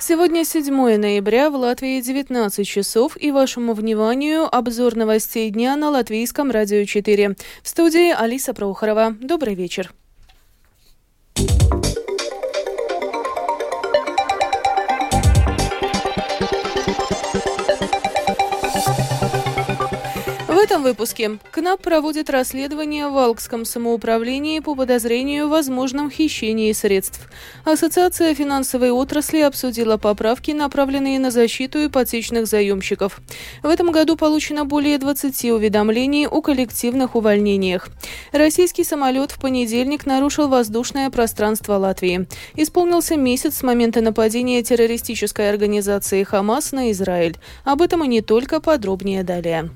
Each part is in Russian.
Сегодня 7 ноября, в Латвии 19 часов, и вашему вниманию обзор новостей дня на Латвийском радио 4. В студии Алиса Прохорова. Добрый вечер. Этом выпуске КНАП проводит расследование в Алкском самоуправлении по подозрению в возможном хищении средств. Ассоциация финансовой отрасли обсудила поправки, направленные на защиту ипотечных заемщиков. В этом году получено более 20 уведомлений о коллективных увольнениях. Российский самолет в понедельник нарушил воздушное пространство Латвии. Исполнился месяц с момента нападения террористической организации «Хамас» на Израиль. Об этом и не только подробнее далее.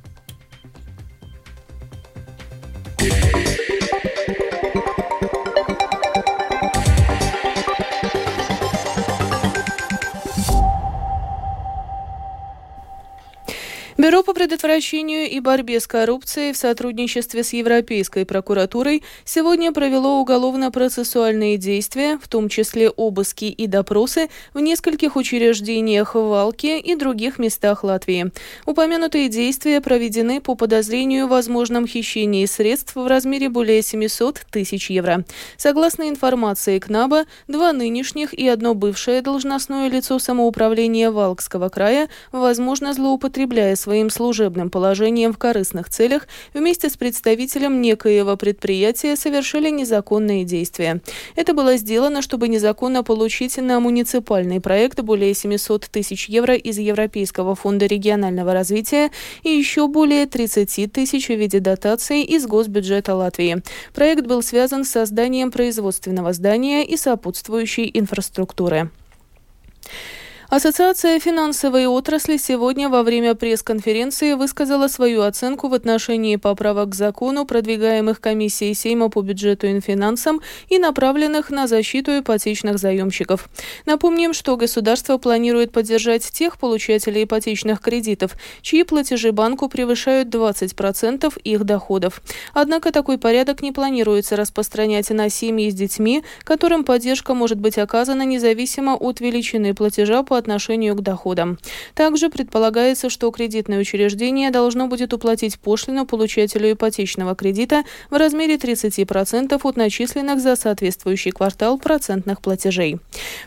Бюро по предотвращению и борьбе с коррупцией в сотрудничестве с Европейской прокуратурой сегодня провело уголовно-процессуальные действия, в том числе обыски и допросы, в нескольких учреждениях в Валке и других местах Латвии. Упомянутые действия проведены по подозрению в возможном хищении средств в размере более 700 тысяч евро. Согласно информации КНАБа, два нынешних и одно бывшее должностное лицо самоуправления Валкского края, возможно, злоупотребляя своим своим служебным положением в корыстных целях вместе с представителем некоего предприятия совершили незаконные действия. Это было сделано, чтобы незаконно получить на муниципальный проект более 700 тысяч евро из Европейского фонда регионального развития и еще более 30 тысяч в виде дотации из госбюджета Латвии. Проект был связан с созданием производственного здания и сопутствующей инфраструктуры. Ассоциация финансовой отрасли сегодня во время пресс-конференции высказала свою оценку в отношении поправок к закону, продвигаемых комиссией Сейма по бюджету и финансам и направленных на защиту ипотечных заемщиков. Напомним, что государство планирует поддержать тех получателей ипотечных кредитов, чьи платежи банку превышают 20% их доходов. Однако такой порядок не планируется распространять на семьи с детьми, которым поддержка может быть оказана независимо от величины платежа по отношению к доходам. Также предполагается, что кредитное учреждение должно будет уплатить пошлину получателю ипотечного кредита в размере 30% от начисленных за соответствующий квартал процентных платежей.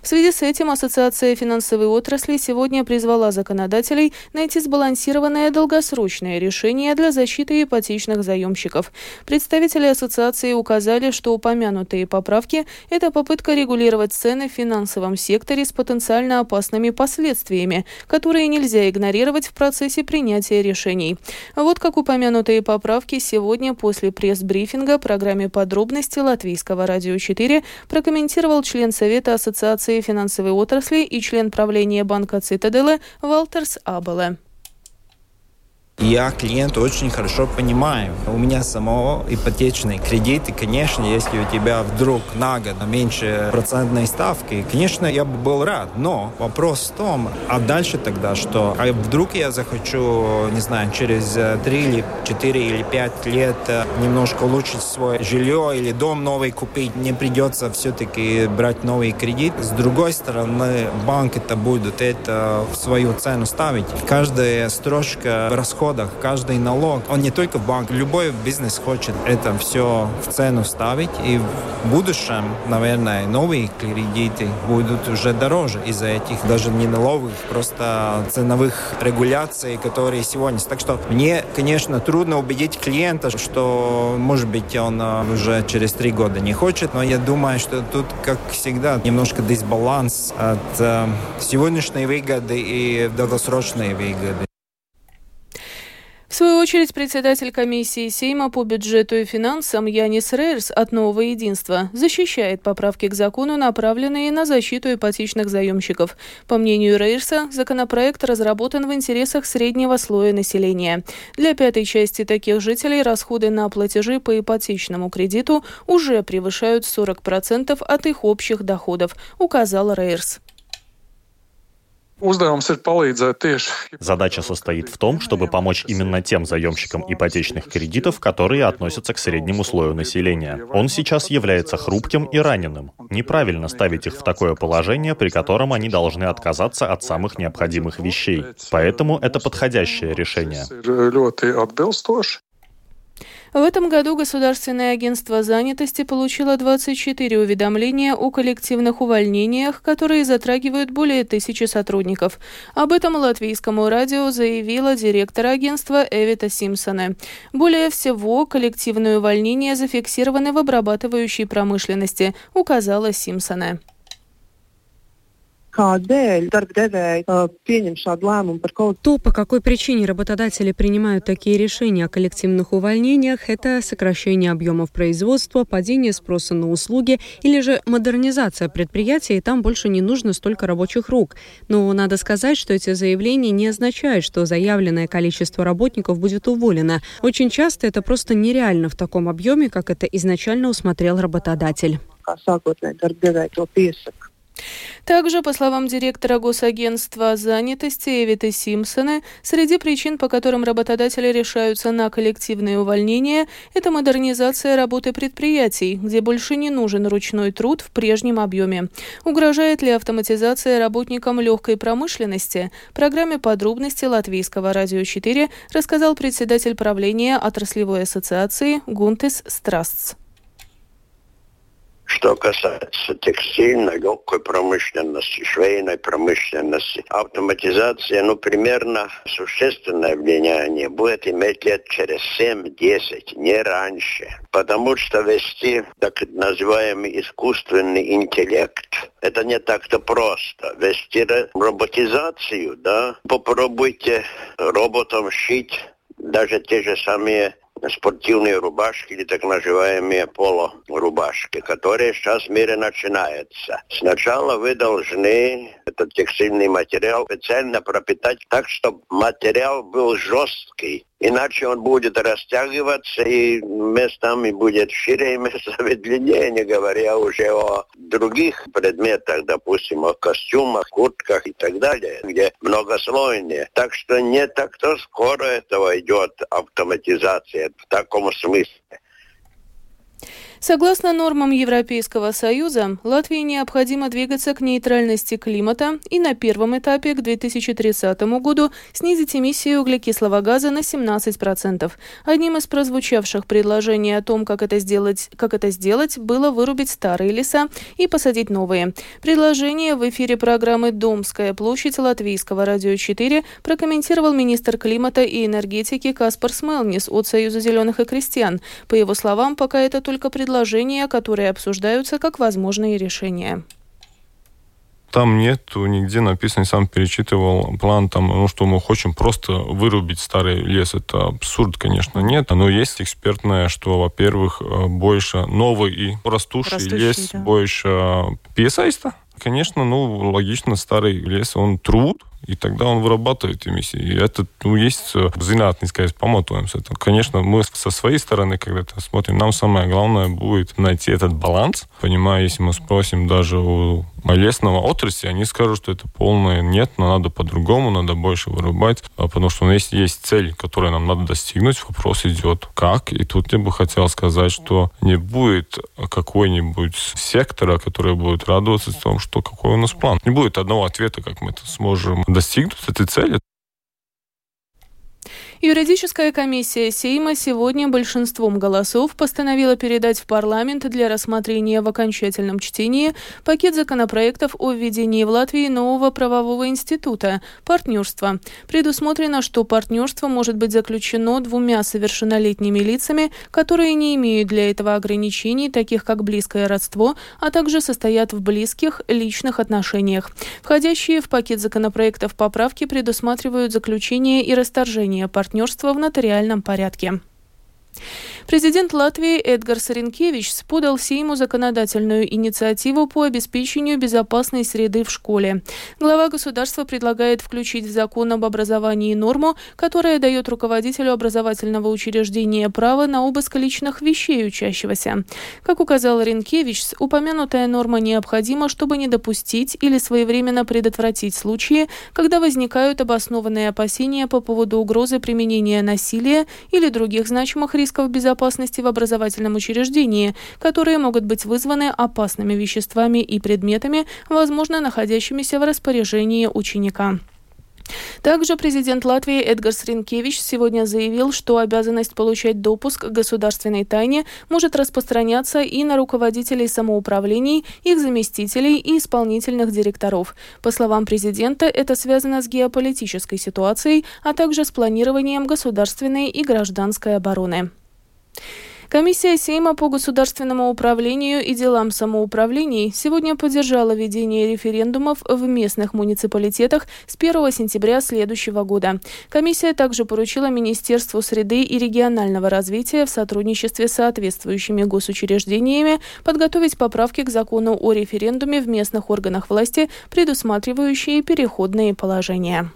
В связи с этим Ассоциация финансовой отрасли сегодня призвала законодателей найти сбалансированное долгосрочное решение для защиты ипотечных заемщиков. Представители ассоциации указали, что упомянутые поправки – это попытка регулировать цены в финансовом секторе с потенциально опасными негативными последствиями, которые нельзя игнорировать в процессе принятия решений. Вот как упомянутые поправки сегодня после пресс-брифинга программе подробности Латвийского радио 4 прокомментировал член Совета Ассоциации финансовой отрасли и член правления банка Цитаделы Валтерс Абеле. Я клиента очень хорошо понимаю. У меня самого ипотечный кредит, и, конечно, если у тебя вдруг на год меньше процентной ставки, конечно, я бы был рад. Но вопрос в том, а дальше тогда что? А вдруг я захочу, не знаю, через 3 или 4 или 5 лет э, немножко улучшить свое жилье или дом новый купить, мне придется все-таки брать новый кредит. С другой стороны, банк это будет это в свою цену ставить. Каждая строчка расходов расходах, каждый налог, он не только банк, любой бизнес хочет это все в цену ставить. И в будущем, наверное, новые кредиты будут уже дороже из-за этих даже не налоговых, просто ценовых регуляций, которые сегодня. Так что мне, конечно, трудно убедить клиента, что, может быть, он а, уже через три года не хочет, но я думаю, что тут, как всегда, немножко дисбаланс от э, сегодняшней выгоды и долгосрочной выгоды. В свою очередь, председатель комиссии Сейма по бюджету и финансам Янис Рейерс от «Нового единства» защищает поправки к закону, направленные на защиту ипотечных заемщиков. По мнению Рейерса, законопроект разработан в интересах среднего слоя населения. Для пятой части таких жителей расходы на платежи по ипотечному кредиту уже превышают 40% от их общих доходов, указал Рейерс. Задача состоит в том, чтобы помочь именно тем заемщикам ипотечных кредитов, которые относятся к среднему слою населения. Он сейчас является хрупким и раненым. Неправильно ставить их в такое положение, при котором они должны отказаться от самых необходимых вещей. Поэтому это подходящее решение. В этом году Государственное агентство занятости получило 24 уведомления о коллективных увольнениях, которые затрагивают более тысячи сотрудников. Об этом латвийскому радио заявила директор агентства Эвита Симпсона. Более всего коллективные увольнения зафиксированы в обрабатывающей промышленности, указала Симпсона darba pieņem par коллектив. То, по какой причине работодатели принимают такие решения о коллективных увольнениях, это сокращение объемов производства, падение спроса на услуги или же модернизация предприятия, и там больше не нужно столько рабочих рук. Но надо сказать, что эти заявления не означают, что заявленное количество работников будет уволено. Очень часто это просто нереально в таком объеме, как это изначально усмотрел работодатель. Также, по словам директора Госагентства занятости Эвиты Симпсона, среди причин, по которым работодатели решаются на коллективные увольнения, это модернизация работы предприятий, где больше не нужен ручной труд в прежнем объеме. Угрожает ли автоматизация работникам легкой промышленности? Программе подробности Латвийского радио 4 рассказал председатель правления отраслевой ассоциации Гунтес Страстс. Что касается текстильной, легкой промышленности, швейной промышленности, автоматизация, ну, примерно существенное влияние будет иметь лет через 7-10, не раньше. Потому что вести так называемый искусственный интеллект, это не так-то просто. Вести роботизацию, да, попробуйте роботом шить даже те же самые спортивные рубашки или так называемые полурубашки, которые сейчас в мире начинаются. Сначала вы должны этот текстильный материал специально пропитать так, чтобы материал был жесткий, Иначе он будет растягиваться и местами будет шире и местами длиннее, не говоря уже о других предметах, допустим, о костюмах, куртках и так далее, где многослойнее. Так что не так-то скоро этого идет автоматизация в таком смысле. Согласно нормам Европейского Союза, Латвии необходимо двигаться к нейтральности климата и на первом этапе к 2030 году снизить эмиссию углекислого газа на 17%. Одним из прозвучавших предложений о том, как это сделать, как это сделать было вырубить старые леса и посадить новые. Предложение в эфире программы «Домская площадь» Латвийского радио 4 прокомментировал министр климата и энергетики Каспар Смелнис от Союза зеленых и крестьян. По его словам, пока это только предложение предложения, которые обсуждаются как возможные решения. Там нету нигде написано, сам перечитывал план, там, ну, что мы хотим просто вырубить старый лес. Это абсурд, конечно, нет. Но есть экспертное, что, во-первых, э, больше новый и растущий, растущий лес, да. больше пьесаиста. Конечно, ну, логично, старый лес, он труд, и тогда он вырабатывает эмиссии. И это ну, есть э, зinātniskais pamatojums. Это, конечно, мы со своей стороны, когда это смотрим, нам самое главное будет найти этот баланс. Понимаю, если мы спросим даже у лесного отрасли, они скажут, что это полное нет, но надо по-другому, надо больше вырубать, а потому что у нас есть цель, которую нам надо достигнуть, вопрос идет как. И тут я бы хотел сказать, что не будет какой-нибудь сектора, который будет радоваться тому, что какой у нас план. Не будет одного ответа, как мы это сможем достигнут этой цели. Юридическая комиссия Сейма сегодня большинством голосов постановила передать в парламент для рассмотрения в окончательном чтении пакет законопроектов о введении в Латвии нового правового института – партнерства. Предусмотрено, что партнерство может быть заключено двумя совершеннолетними лицами, которые не имеют для этого ограничений, таких как близкое родство, а также состоят в близких личных отношениях. Входящие в пакет законопроектов поправки предусматривают заключение и расторжение партнерства партнерства в нотариальном порядке. Президент Латвии Эдгар Саренкевич подал Сейму законодательную инициативу по обеспечению безопасной среды в школе. Глава государства предлагает включить в закон об образовании норму, которая дает руководителю образовательного учреждения право на обыск личных вещей учащегося. Как указал Ренкевич, упомянутая норма необходима, чтобы не допустить или своевременно предотвратить случаи, когда возникают обоснованные опасения по поводу угрозы применения насилия или других значимых рисков безопасности безопасности в образовательном учреждении, которые могут быть вызваны опасными веществами и предметами, возможно, находящимися в распоряжении ученика. Также президент Латвии Эдгар Сринкевич сегодня заявил, что обязанность получать допуск к государственной тайне может распространяться и на руководителей самоуправлений, их заместителей и исполнительных директоров. По словам президента, это связано с геополитической ситуацией, а также с планированием государственной и гражданской обороны. Комиссия Сейма по государственному управлению и делам самоуправлений сегодня поддержала ведение референдумов в местных муниципалитетах с 1 сентября следующего года. Комиссия также поручила Министерству среды и регионального развития в сотрудничестве с соответствующими госучреждениями подготовить поправки к закону о референдуме в местных органах власти, предусматривающие переходные положения.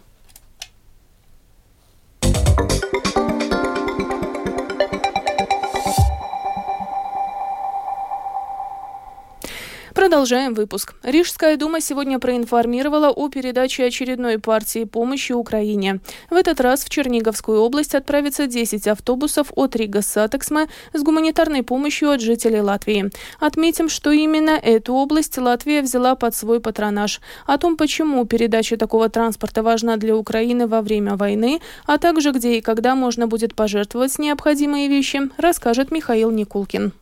Продолжаем выпуск. Рижская дума сегодня проинформировала о передаче очередной партии помощи Украине. В этот раз в Черниговскую область отправится 10 автобусов от Rīgas satiksme с гуманитарной помощью от жителей Латвии. Отметим, что именно эту область Латвия взяла под свой патронаж. О том, почему передача такого транспорта важна для Украины во время войны, а также где и когда можно будет пожертвовать необходимые вещи, расскажет Михаил Никулкин.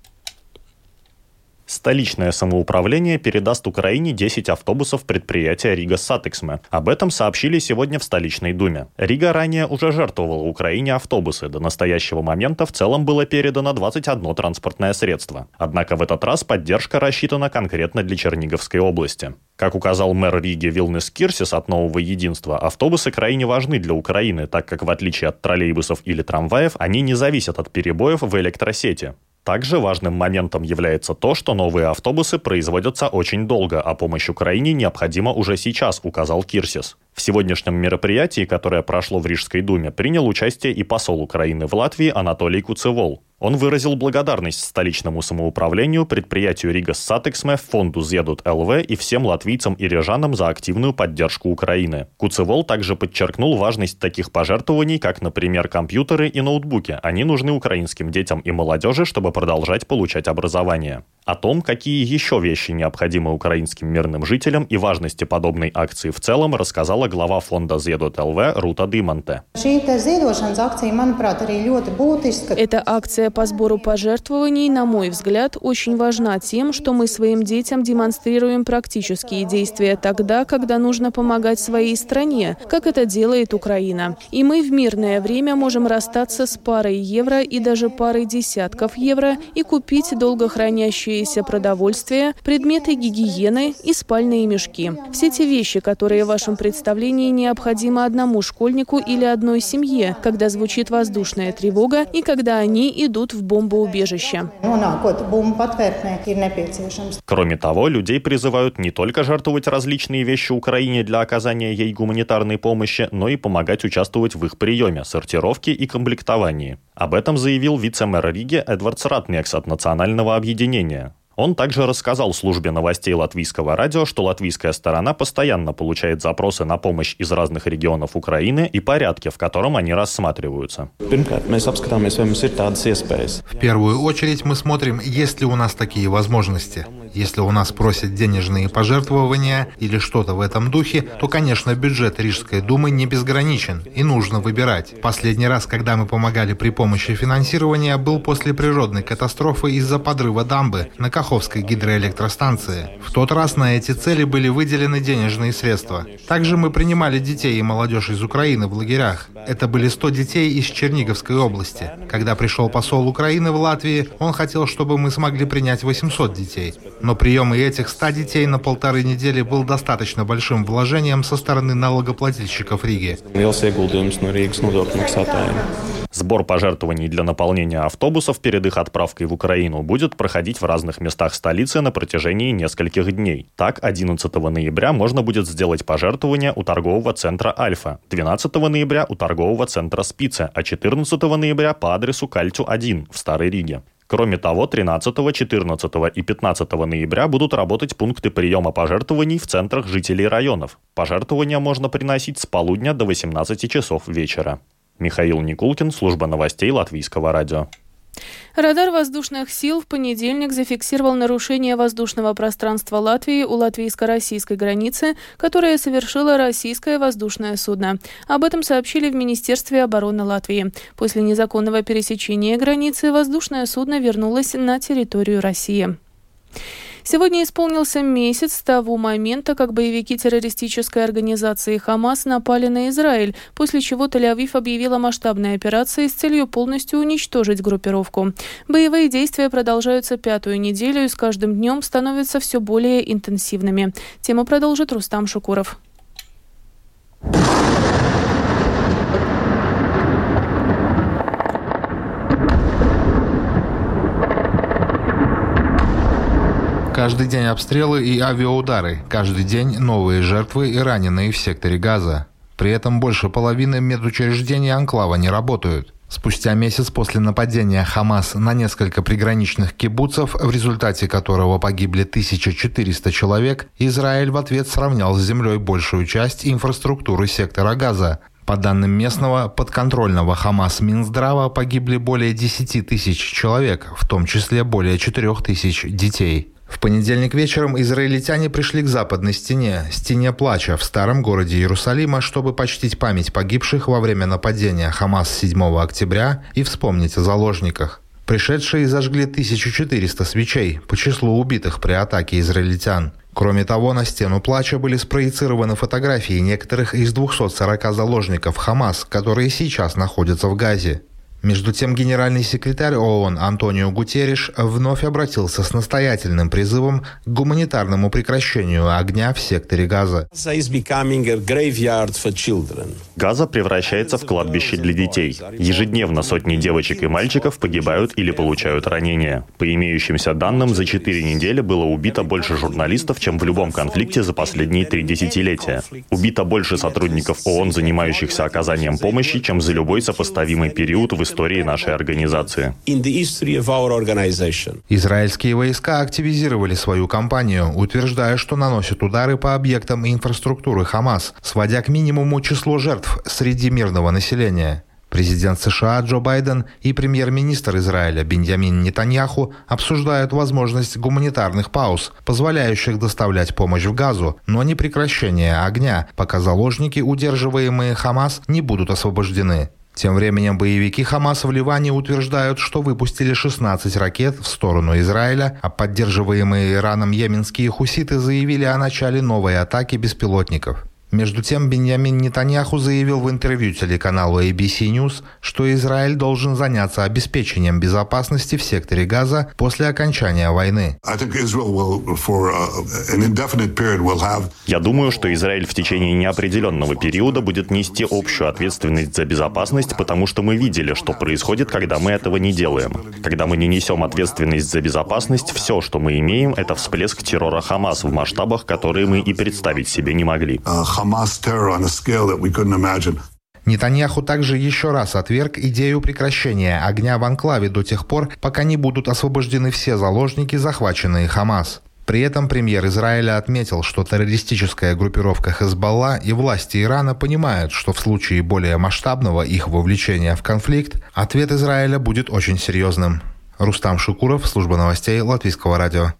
Столичное самоуправление передаст Украине 10 автобусов предприятия Rīgas satiksme. Об этом сообщили сегодня в столичной думе. Рига ранее уже жертвовала Украине автобусы. До настоящего момента в целом было передано 21 транспортное средство. Однако в этот раз поддержка рассчитана конкретно для Черниговской области. Как указал мэр Риги Вилнис Кирсис от «Нового единства», автобусы крайне важны для Украины, так как в отличие от троллейбусов или трамваев, они не зависят от перебоев в электросети. Также важным моментом является то, что новые автобусы производятся очень долго, а помощь Украине необходима уже сейчас, указал Кирсис. В сегодняшнем мероприятии, которое прошло в Рижской думе, принял участие и посол Украины в Латвии Анатолий Куцевол. Он выразил благодарность столичному самоуправлению, предприятию Rīgas satiksme, фонду Ziedot.lv и всем латвийцам и рижанам за активную поддержку Украины. Куцевол также подчеркнул важность таких пожертвований, как, например, компьютеры и ноутбуки. Они нужны украинским детям и молодежи, чтобы продолжать получать образование. О том, какие еще вещи необходимы украинским мирным жителям и важности подобной акции в целом, рассказала глава фонда Зедут ЛВ Рута Диманте. Эта акция по сбору пожертвований, на мой взгляд, очень важна тем, что мы своим детям демонстрируем практические действия тогда, когда нужно помогать своей стране, как это делает Украина. И мы в мирное время можем расстаться с парой евро и даже парой десятков евро и купить долгохранящие имеющееся продовольствие, предметы гигиены и спальные мешки. Все те вещи, которые в вашем представлении необходимы одному школьнику или одной семье, когда звучит воздушная тревога и когда они идут в бомбоубежище. Кроме того, людей призывают не только жертвовать различные вещи Украине для оказания ей гуманитарной помощи, но и помогать участвовать в их приеме, сортировке и комплектовании. Об этом заявил вице-мэр Риги Эдвард Сратнекс от Национального объединения. Он также рассказал службе новостей латвийского радио, что латвийская сторона постоянно получает запросы на помощь из разных регионов Украины и порядке, в котором они рассматриваются. В первую очередь мы смотрим, есть ли у нас такие возможности. Если у нас просят денежные пожертвования или что-то в этом духе, то, конечно, бюджет Рижской думы не безграничен и нужно выбирать. Последний раз, когда мы помогали при помощи финансирования, был после природной катастрофы из-за подрыва дамбы на Каховской гидроэлектростанции. В тот раз на эти цели были выделены денежные средства. Также мы принимали детей и молодежь из Украины в лагерях. Это были 100 детей из Черниговской области. Когда пришел посол Украины в Латвии, он хотел, чтобы мы смогли принять 800 детей. Но прием и этих 100 детей на полторы недели был достаточно большим вложением со стороны налогоплательщиков Риги. Сбор пожертвований для наполнения автобусов перед их отправкой в Украину будет проходить в разных местах столицы на протяжении нескольких дней. Так, 11 ноября можно будет сделать пожертвование у торгового центра «Альфа», 12 ноября у торгового центра «Спица», а 14 ноября по адресу Кальтю-1 в Старой Риге. Кроме того, 13, 14 и 15 ноября будут работать пункты приема пожертвований в центрах жителей районов. Пожертвования можно приносить с полудня до 18 часов вечера. Михаил Никулкин, служба новостей Латвийского радио. Радар воздушных сил в понедельник зафиксировал нарушение воздушного пространства Латвии у латвийско-российской границы, которое совершило российское воздушное судно. Об этом сообщили в Министерстве обороны Латвии. После незаконного пересечения границы воздушное судно вернулось на территорию России. Сегодня исполнился месяц с того момента, как боевики террористической организации «Хамас» напали на Израиль, после чего Тель-Авив объявила масштабные операции с целью полностью уничтожить группировку. Боевые действия продолжаются пятую неделю и с каждым днем становятся все более интенсивными. Тему продолжит Рустам Шукуров. Каждый день обстрелы и авиаудары, каждый день новые жертвы и раненые в секторе Газа. При этом больше половины медучреждений Анклава не работают. Спустя месяц после нападения Хамас на несколько приграничных кибуцев, в результате которого погибли 1400 человек, Израиль в ответ сравнял с землей большую часть инфраструктуры сектора Газа. По данным местного подконтрольного Хамас Минздрава погибли более 10 тысяч человек, в том числе более 4 тысяч детей. В понедельник вечером израильтяне пришли к западной стене, стене плача в старом городе Иерусалима, чтобы почтить память погибших во время нападения Хамас 7 октября и вспомнить о заложниках. Пришедшие зажгли 1400 свечей по числу убитых при атаке израильтян. Кроме того, на стену плача были спроецированы фотографии некоторых из 240 заложников Хамас, которые сейчас находятся в Газе. Между тем, генеральный секретарь ООН Антонио Гутерриш вновь обратился с настоятельным призывом к гуманитарному прекращению огня в секторе Газа. Газа превращается в кладбище для детей. Ежедневно сотни девочек и мальчиков погибают или получают ранения. По имеющимся данным, за четыре недели было убито больше журналистов, чем в любом конфликте за последние три десятилетия. Убито больше сотрудников ООН, занимающихся оказанием помощи, чем за любой сопоставимый период в истории нашей организации. Израильские войска активизировали свою кампанию, утверждая, что наносят удары по объектам инфраструктуры Хамас, сводя к минимуму число жертв среди мирного населения. Президент США Джо Байден и премьер-министр Израиля Беньямин Нетаньяху обсуждают возможность гуманитарных пауз, позволяющих доставлять помощь в Газу, но не прекращение огня, пока заложники, удерживаемые Хамас, не будут освобождены. Тем временем боевики Хамас в Ливане утверждают, что выпустили 16 ракет в сторону Израиля, а поддерживаемые Ираном йеменские хуситы заявили о начале новой атаки беспилотников. Между тем, Беньямин Нетаньяху заявил в интервью телеканалу ABC News, что Израиль должен заняться обеспечением безопасности в секторе Газа после окончания войны. Uh, Я думаю, что Израиль в течение неопределенного периода будет нести общую ответственность за безопасность, потому что мы видели, что происходит, когда мы этого не делаем. Когда мы не несем ответственность за безопасность, все, что мы имеем, это всплеск террора Хамас в масштабах, которые мы и представить себе не могли. Hamas terror on a scale that we couldn't imagine. Нетаньяху также еще раз отверг идею прекращения огня в анклаве до тех пор, пока не будут освобождены все заложники, захваченные Хамас. При этом премьер Израиля отметил, что террористическая группировка Хезбалла и власти Ирана понимают, что в случае более масштабного их вовлечения в конфликт, ответ Израиля будет очень серьезным. Рустам Шукуров, служба новостей Латвийского радио.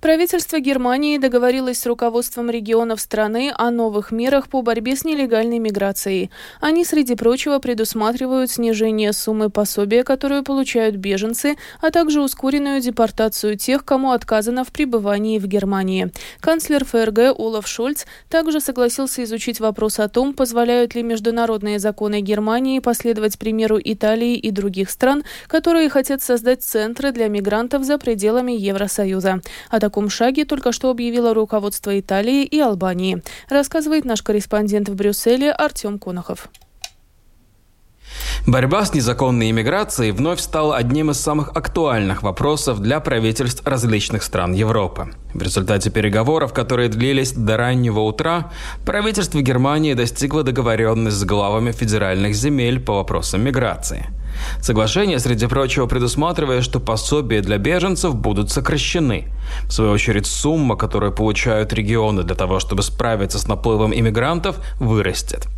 Правительство Германии договорилось с руководством регионов страны о новых мерах по борьбе с нелегальной миграцией. Они, среди прочего, предусматривают снижение суммы пособия, которую получают беженцы, а также ускоренную депортацию тех, кому отказано в пребывании в Германии. Канцлер ФРГ Олаф Шольц также согласился изучить вопрос о том, позволяют ли международные законы Германии последовать примеру Италии и других стран, которые хотят создать центры для мигрантов за пределами Евросоюза. О таком шаге только что объявило руководство Италии и Албании, рассказывает наш корреспондент в Брюсселе Артем Конохов. Борьба с незаконной иммиграцией вновь стала одним из самых актуальных вопросов для правительств различных стран Европы. В результате переговоров, которые длились до раннего утра, правительство Германии достигло договоренность с главами федеральных земель по вопросам миграции. Соглашение, среди прочего, предусматривает, что пособия для беженцев будут сокращены. В свою очередь, сумма, которую получают регионы для того, чтобы справиться с наплывом иммигрантов, вырастет.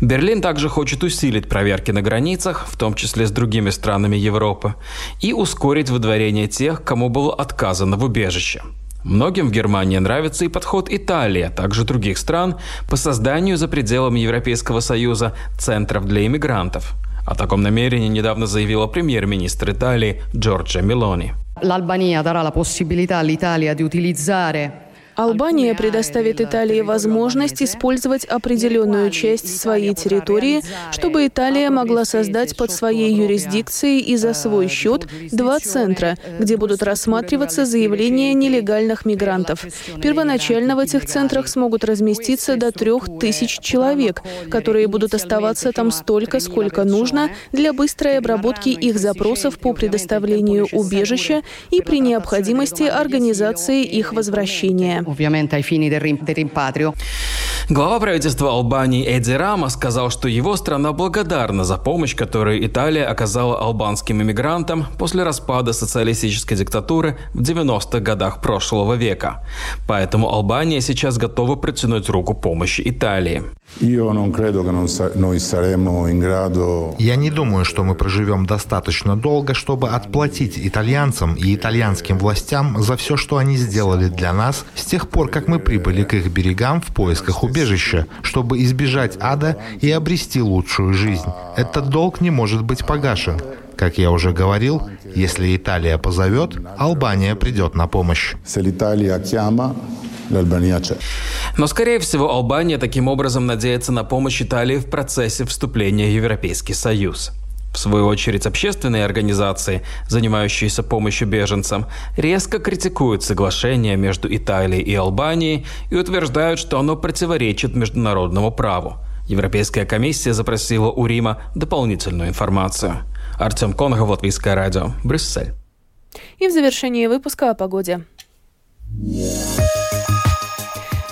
Берлин также хочет усилить проверки на границах, в том числе с другими странами Европы, и ускорить выдворение тех, кому было отказано в убежище. Многим в Германии нравится и подход Италии, а также других стран по созданию за пределами Европейского Союза центров для иммигрантов. О таком намерении недавно заявила премьер-министр Италии Джорджа Мелони. L'Albania darà la possibilità all'Italia di utilizzare Албания предоставит Италии возможность использовать определенную часть своей территории, чтобы Италия могла создать под своей юрисдикцией и за свой счет два центра, где будут рассматриваться заявления нелегальных мигрантов. Первоначально в этих центрах смогут разместиться до трех тысяч человек, которые будут оставаться там столько, сколько нужно для быстрой обработки их запросов по предоставлению убежища и при необходимости организации их возвращения ovviamente ai fini del, rimpatrio. Глава правительства Албании Эдди Рама сказал, что его страна благодарна за помощь, которую Италия оказала албанским иммигрантам после распада социалистической диктатуры в 90-х годах прошлого века. Поэтому Албания сейчас готова протянуть руку помощи Италии. Я не думаю, что мы проживем достаточно долго, чтобы отплатить итальянцам и итальянским властям за все, что они сделали для нас с тех пор, как мы прибыли к их берегам в поисках убежища, чтобы избежать ада и обрести лучшую жизнь. Этот долг не может быть погашен. Как я уже говорил, если Италия позовет, Албания придет на помощь. Но, скорее всего, Албания таким образом надеется на помощь Италии в процессе вступления в Европейский Союз. В свою очередь, общественные организации, занимающиеся помощью беженцам, резко критикуют соглашение между Италией и Албанией и утверждают, что оно противоречит международному праву. Европейская комиссия запросила у Рима дополнительную информацию. Артем Конгов, Латвийское радио, Брюссель. И в завершении выпуска о погоде.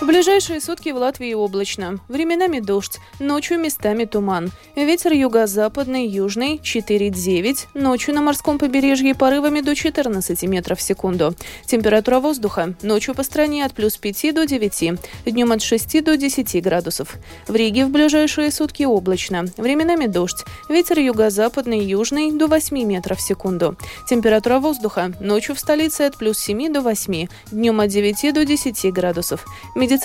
В ближайшие сутки в Латвии облачно. Временами дождь, ночью местами туман. Ветер юго-западный, южный 4-9, ночью на морском побережье порывами до 14 метров в секунду. Температура воздуха ночью по стране от плюс 5 до 9, днем от 6 до 10 градусов. В Риге в ближайшие сутки облачно. Временами дождь, ветер юго-западный, южный до 8 метров в секунду. Температура воздуха ночью в столице от плюс 7 до 8, днем от 9 до 10 градусов.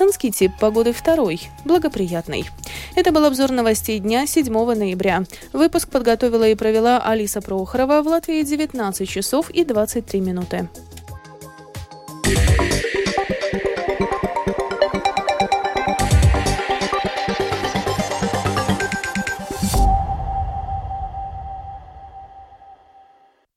Медицинский тип погоды второй, благоприятный. Это был обзор новостей дня 7 ноября. Выпуск подготовила и провела Алиса Прохорова в Латвии 19 часов и 23 минуты.